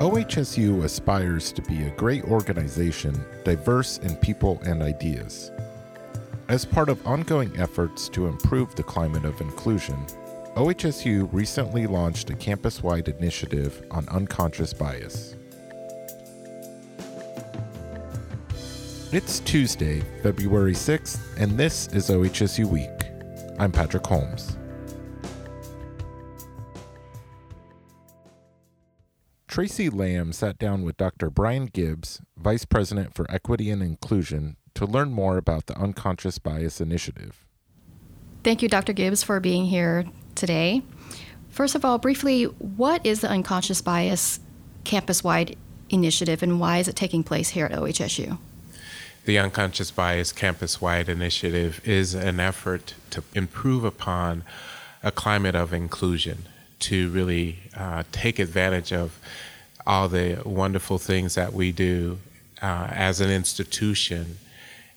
OHSU aspires to be a great organization, diverse in people and ideas. As part of ongoing efforts to improve the climate of inclusion, OHSU recently launched a campus wide initiative on unconscious bias. It's Tuesday, February 6th, and this is OHSU Week. I'm Patrick Holmes. Tracy Lamb sat down with Dr. Brian Gibbs, Vice President for Equity and Inclusion, to learn more about the Unconscious Bias Initiative. Thank you, Dr. Gibbs, for being here today. First of all, briefly, what is the Unconscious Bias campus wide initiative and why is it taking place here at OHSU? The Unconscious Bias campus wide initiative is an effort to improve upon a climate of inclusion to really uh, take advantage of all the wonderful things that we do uh, as an institution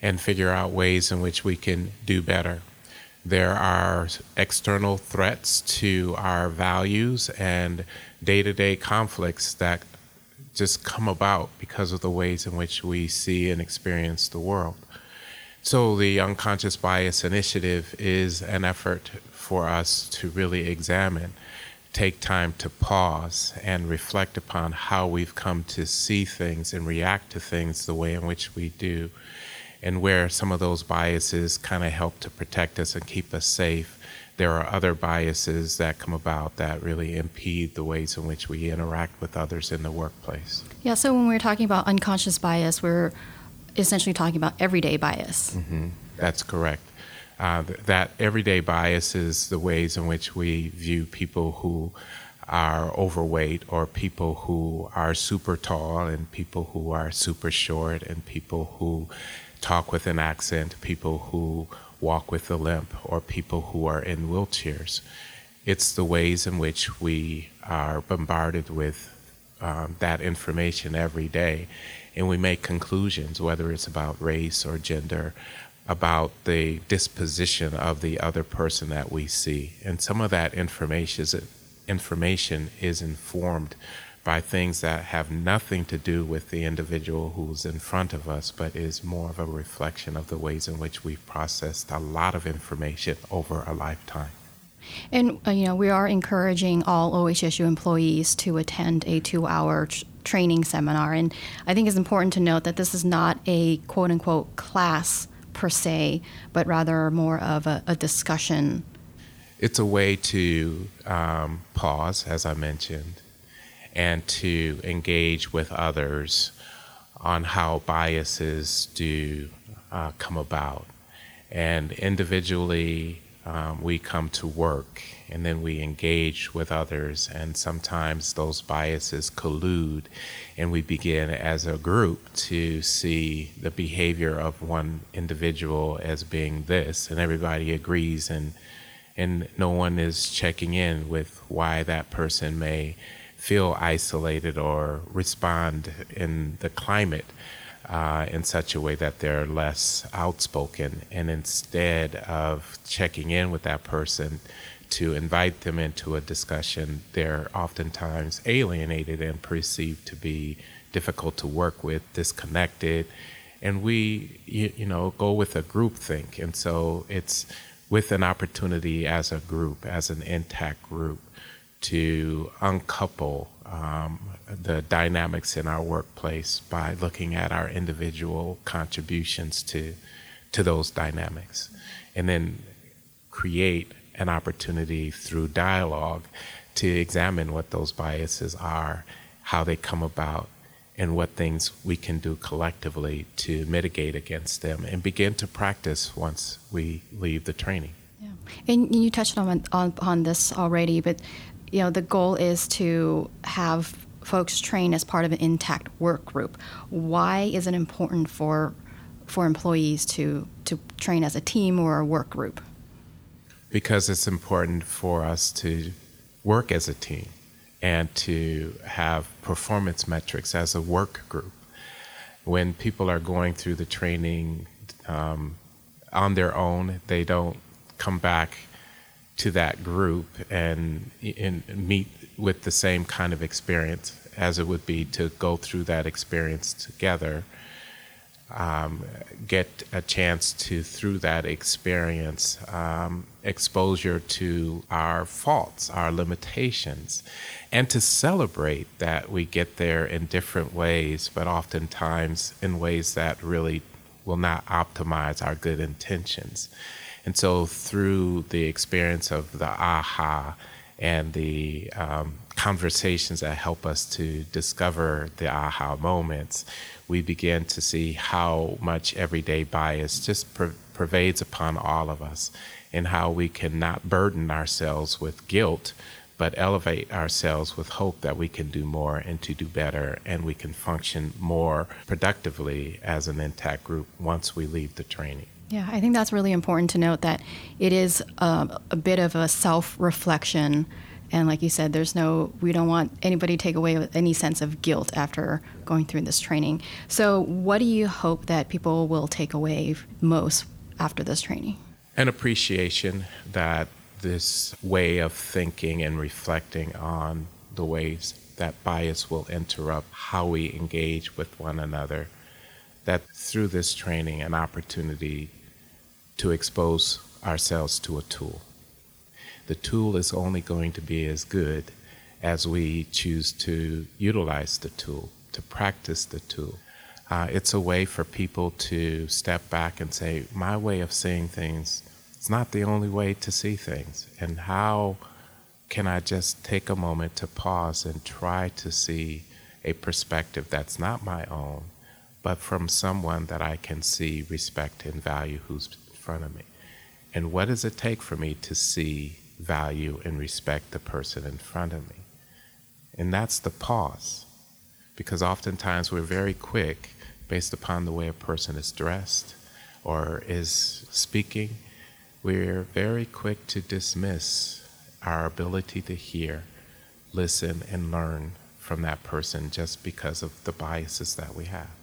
and figure out ways in which we can do better. There are external threats to our values and day to day conflicts that just come about because of the ways in which we see and experience the world. So, the Unconscious Bias Initiative is an effort for us to really examine take time to pause and reflect upon how we've come to see things and react to things the way in which we do, and where some of those biases kind of help to protect us and keep us safe. There are other biases that come about that really impede the ways in which we interact with others in the workplace. Yeah, so when we're talking about unconscious bias, we're essentially talking about everyday bias. Mm-hmm. That's correct uh, that everyday biases, the ways in which we view people who are overweight or people who are super tall and people who are super short and people who talk with an accent, people who walk with a limp, or people who are in wheelchairs. It's the ways in which we are bombarded with um, that information every day, and we make conclusions, whether it's about race or gender about the disposition of the other person that we see. And some of that information is, information is informed by things that have nothing to do with the individual who's in front of us, but is more of a reflection of the ways in which we've processed a lot of information over a lifetime. And uh, you know, we are encouraging all OHSU employees to attend a two-hour tr- training seminar, and I think it's important to note that this is not a quote-unquote class per se, but rather more of a, a discussion. It's a way to um, pause, as I mentioned, and to engage with others on how biases do uh, come about. And individually, um, we come to work and then we engage with others, and sometimes those biases collude, and we begin as a group to see the behavior of one individual as being this, and everybody agrees, and and no one is checking in with why that person may feel isolated or respond in the climate uh, in such a way that they're less outspoken. And instead of checking in with that person to invite them into a discussion, they're oftentimes alienated and perceived to be difficult to work with, disconnected. And we, you, you know, go with a group think. And so it's with an opportunity as a group, as an intact group, to uncouple um, the dynamics in our workplace by looking at our individual contributions to to those dynamics, and then create an opportunity through dialogue to examine what those biases are, how they come about, and what things we can do collectively to mitigate against them and begin to practice once we leave the training. Yeah. And you touched on, on, on this already, but you know the goal is to have folks train as part of an intact work group. Why is it important for for employees to to train as a team or a work group? Because it's important for us to work as a team and to have performance metrics as a work group. When people are going through the training um, on their own, they don't come back to that group and, and meet with the same kind of experience as it would be to go through that experience together. Um, get a chance to, through that experience, um, exposure to our faults, our limitations, and to celebrate that we get there in different ways, but oftentimes in ways that really will not optimize our good intentions. And so, through the experience of the aha and the um, conversations that help us to discover the aha moments, we begin to see how much everyday bias just per- pervades upon all of us and how we can not burden ourselves with guilt but elevate ourselves with hope that we can do more and to do better and we can function more productively as an intact group once we leave the training. Yeah, I think that's really important to note that it is a, a bit of a self reflection. And like you said, there's no, we don't want anybody to take away any sense of guilt after going through this training. So, what do you hope that people will take away most after this training? An appreciation that this way of thinking and reflecting on the ways that bias will interrupt how we engage with one another. That through this training, an opportunity to expose ourselves to a tool. The tool is only going to be as good as we choose to utilize the tool, to practice the tool. Uh, it's a way for people to step back and say, My way of seeing things is not the only way to see things. And how can I just take a moment to pause and try to see a perspective that's not my own, but from someone that I can see, respect, and value who's front of me? And what does it take for me to see, value, and respect the person in front of me? And that's the pause. Because oftentimes we're very quick, based upon the way a person is dressed or is speaking, we're very quick to dismiss our ability to hear, listen, and learn from that person just because of the biases that we have.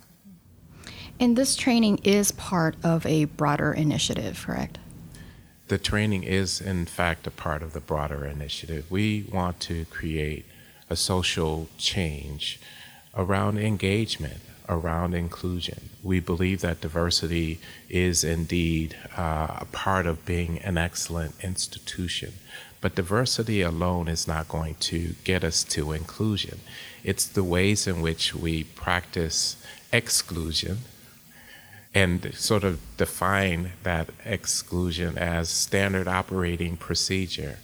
And this training is part of a broader initiative, correct? The training is, in fact, a part of the broader initiative. We want to create a social change around engagement, around inclusion. We believe that diversity is indeed uh, a part of being an excellent institution. But diversity alone is not going to get us to inclusion. It's the ways in which we practice exclusion and sort of define that exclusion as standard operating procedure.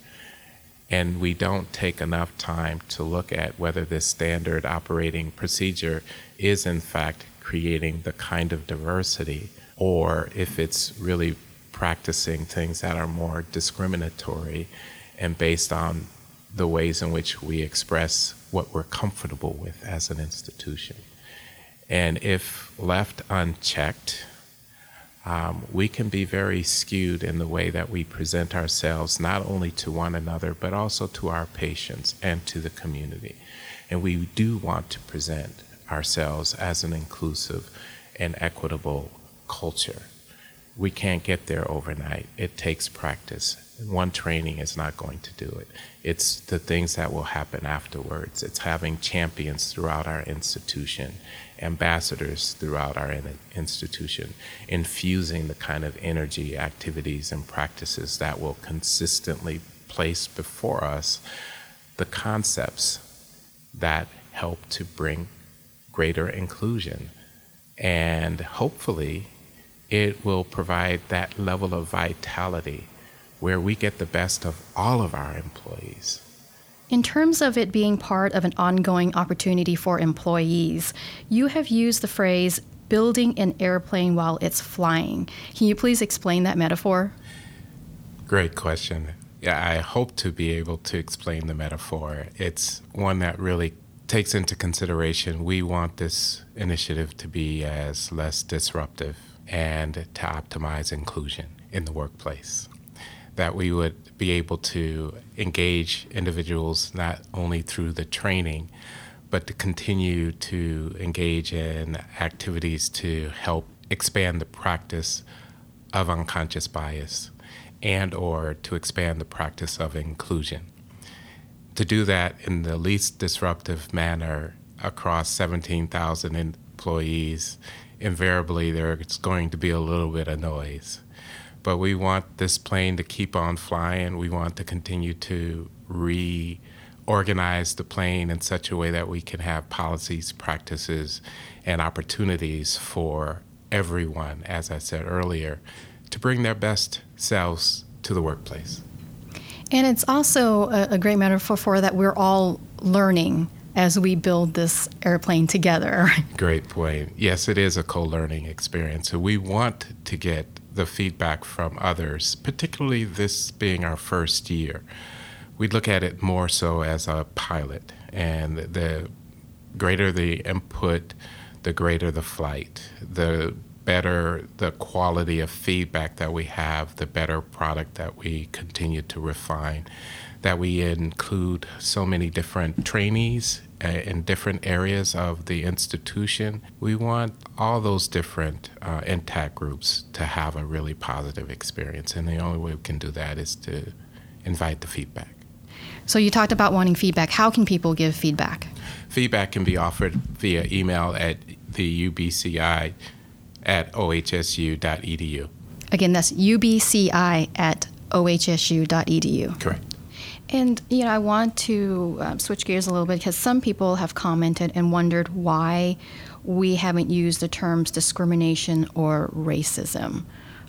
And we don't take enough time to look at whether this standard operating procedure is in fact creating the kind of diversity, or if it's really practicing things that are more discriminatory and based on the ways in which we express what we're comfortable with as an institution. And if left unchecked, um, we can be very skewed in the way that we present ourselves, not only to one another, but also to our patients and to the community. And we do want to present ourselves as an inclusive and equitable culture. We can't get there overnight. It takes practice. One training is not going to do it. It's the things that will happen afterwards. It's having champions throughout our institution, ambassadors throughout our institution, infusing the kind of energy, activities, and practices that will consistently place before us the concepts that help to bring greater inclusion. And hopefully, it will provide that level of vitality where we get the best of all of our employees. In terms of it being part of an ongoing opportunity for employees, you have used the phrase building an airplane while it's flying. Can you please explain that metaphor? Great question. Yeah, I hope to be able to explain the metaphor. It's one that really takes into consideration we want this initiative to be as less disruptive and to optimize inclusion in the workplace. That we would be able to engage individuals not only through the training, but to continue to engage in activities to help expand the practice of unconscious bias and or to expand the practice of inclusion. To do that in the least disruptive manner across 17,000 employees, invariably there's going to be a little bit of noise. But we want this plane to keep on flying. We want to continue to reorganize the plane in such a way that we can have policies, practices, and opportunities for everyone, as I said earlier, to bring their best selves to the workplace. And it's also a, great metaphor for that we're all learning as we build this airplane together. Great point. Yes, it is a co learning experience. So we want to get the feedback from others, particularly this being our first year. We look at it more so as a pilot, and the greater the input, the greater the flight. The better the quality of feedback that we have, the better product that we continue to refine. That we include so many different trainees in different areas of the institution. We want all those different uh, intact groups to have a really positive experience. And the only way we can do that is to invite the feedback. So, you talked about wanting feedback. How can people give feedback? Feedback can be offered via email at the UBCI at ohsu.edu. Again, that's ubci at ohsu.edu. Correct. And you know, I want to um, switch gears a little bit because some people have commented and wondered why we haven't used the terms discrimination or racism.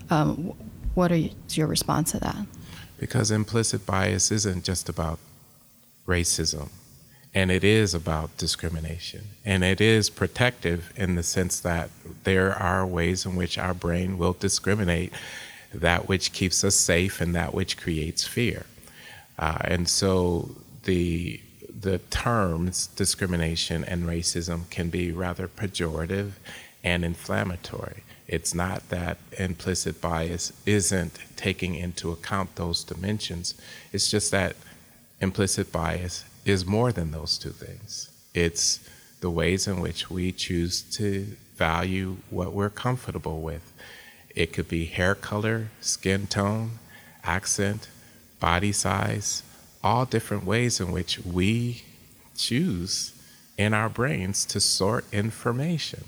Um, what is your response to that? Because implicit bias isn't just about racism. And it is about discrimination. And it is protective in the sense that there are ways in which our brain will discriminate that which keeps us safe and that which creates fear. Uh, and so the the terms discrimination and racism can be rather pejorative and inflammatory. It's not that implicit bias isn't taking into account those dimensions. It's just that implicit bias is more than those two things. It's the ways in which we choose to value what we're comfortable with. It could be hair color, skin tone, accent, body size, all different ways in which we choose in our brains to sort information.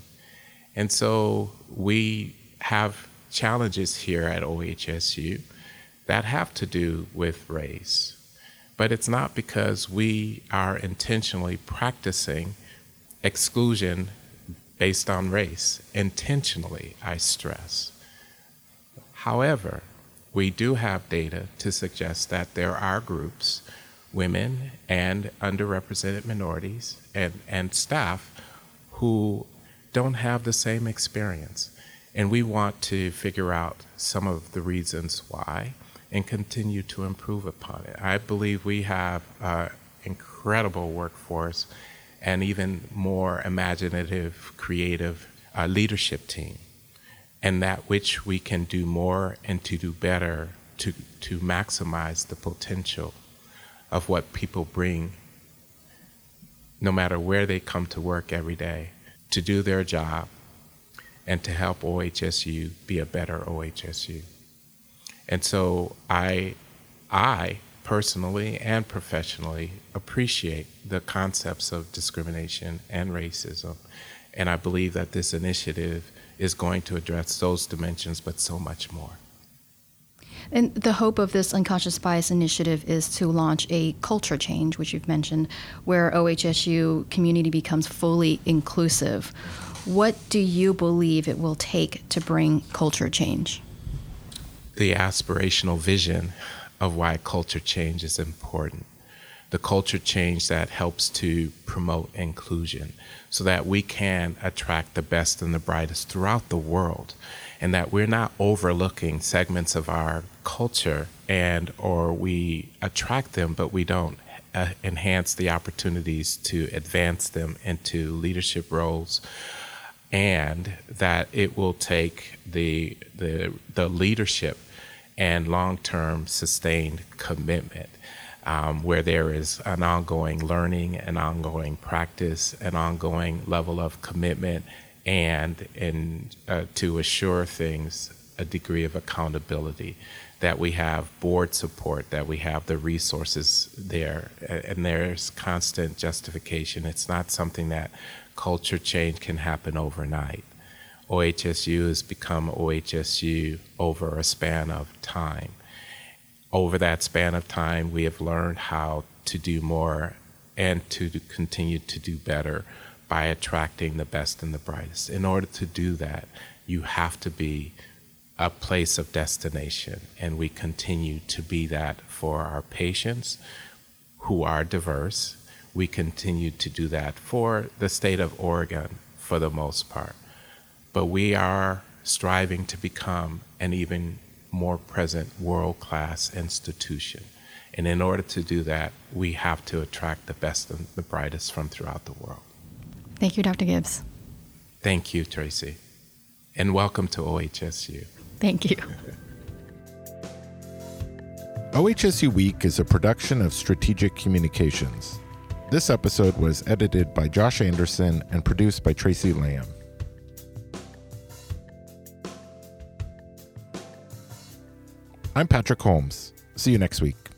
And so we have challenges here at OHSU that have to do with race. But it's not because we are intentionally practicing exclusion based on race. Intentionally, I stress. However, we do have data to suggest that there are groups, women and underrepresented minorities and, and staff, who don't have the same experience. And we want to figure out some of the reasons why and continue to improve upon it. I believe we have an incredible workforce and even more imaginative, creative uh, leadership team, and that which we can do more and to do better to, to maximize the potential of what people bring, no matter where they come to work every day, to do their job and to help OHSU be a better OHSU. And so I, I personally and professionally appreciate the concepts of discrimination and racism. And I believe that this initiative is going to address those dimensions, but so much more. And the hope of this unconscious bias initiative is to launch a culture change, which you've mentioned, where OHSU community becomes fully inclusive. What do you believe it will take to bring culture change? the aspirational vision of why culture change is important. The culture change that helps to promote inclusion so that we can attract the best and the brightest throughout the world and that we're not overlooking segments of our culture and or we attract them but we don't uh, enhance the opportunities to advance them into leadership roles and that it will take the the the leadership and long term sustained commitment. Um, where there is an ongoing learning, an ongoing practice, an ongoing level of commitment, and in, uh, to assure things a degree of accountability that we have board support, that we have the resources there, and there's constant justification. It's not something that culture change can happen overnight. OHSU has become OHSU over a span of time. Over that span of time, we have learned how to do more and to continue to do better by attracting the best and the brightest. In order to do that, you have to be a place of destination, and we continue to be that for our patients who are diverse. We continue to do that for the state of Oregon for the most part. But we are striving to become an even more present world class institution. And in order to do that, we have to attract the best and the brightest from throughout the world. Thank you, Dr. Gibbs. Thank you, Tracy. And welcome to OHSU. Thank you. OHSU Week is a production of Strategic Communications. This episode was edited by Josh Anderson and produced by Tracy Lamb. I'm Patrick Holmes. See you next week.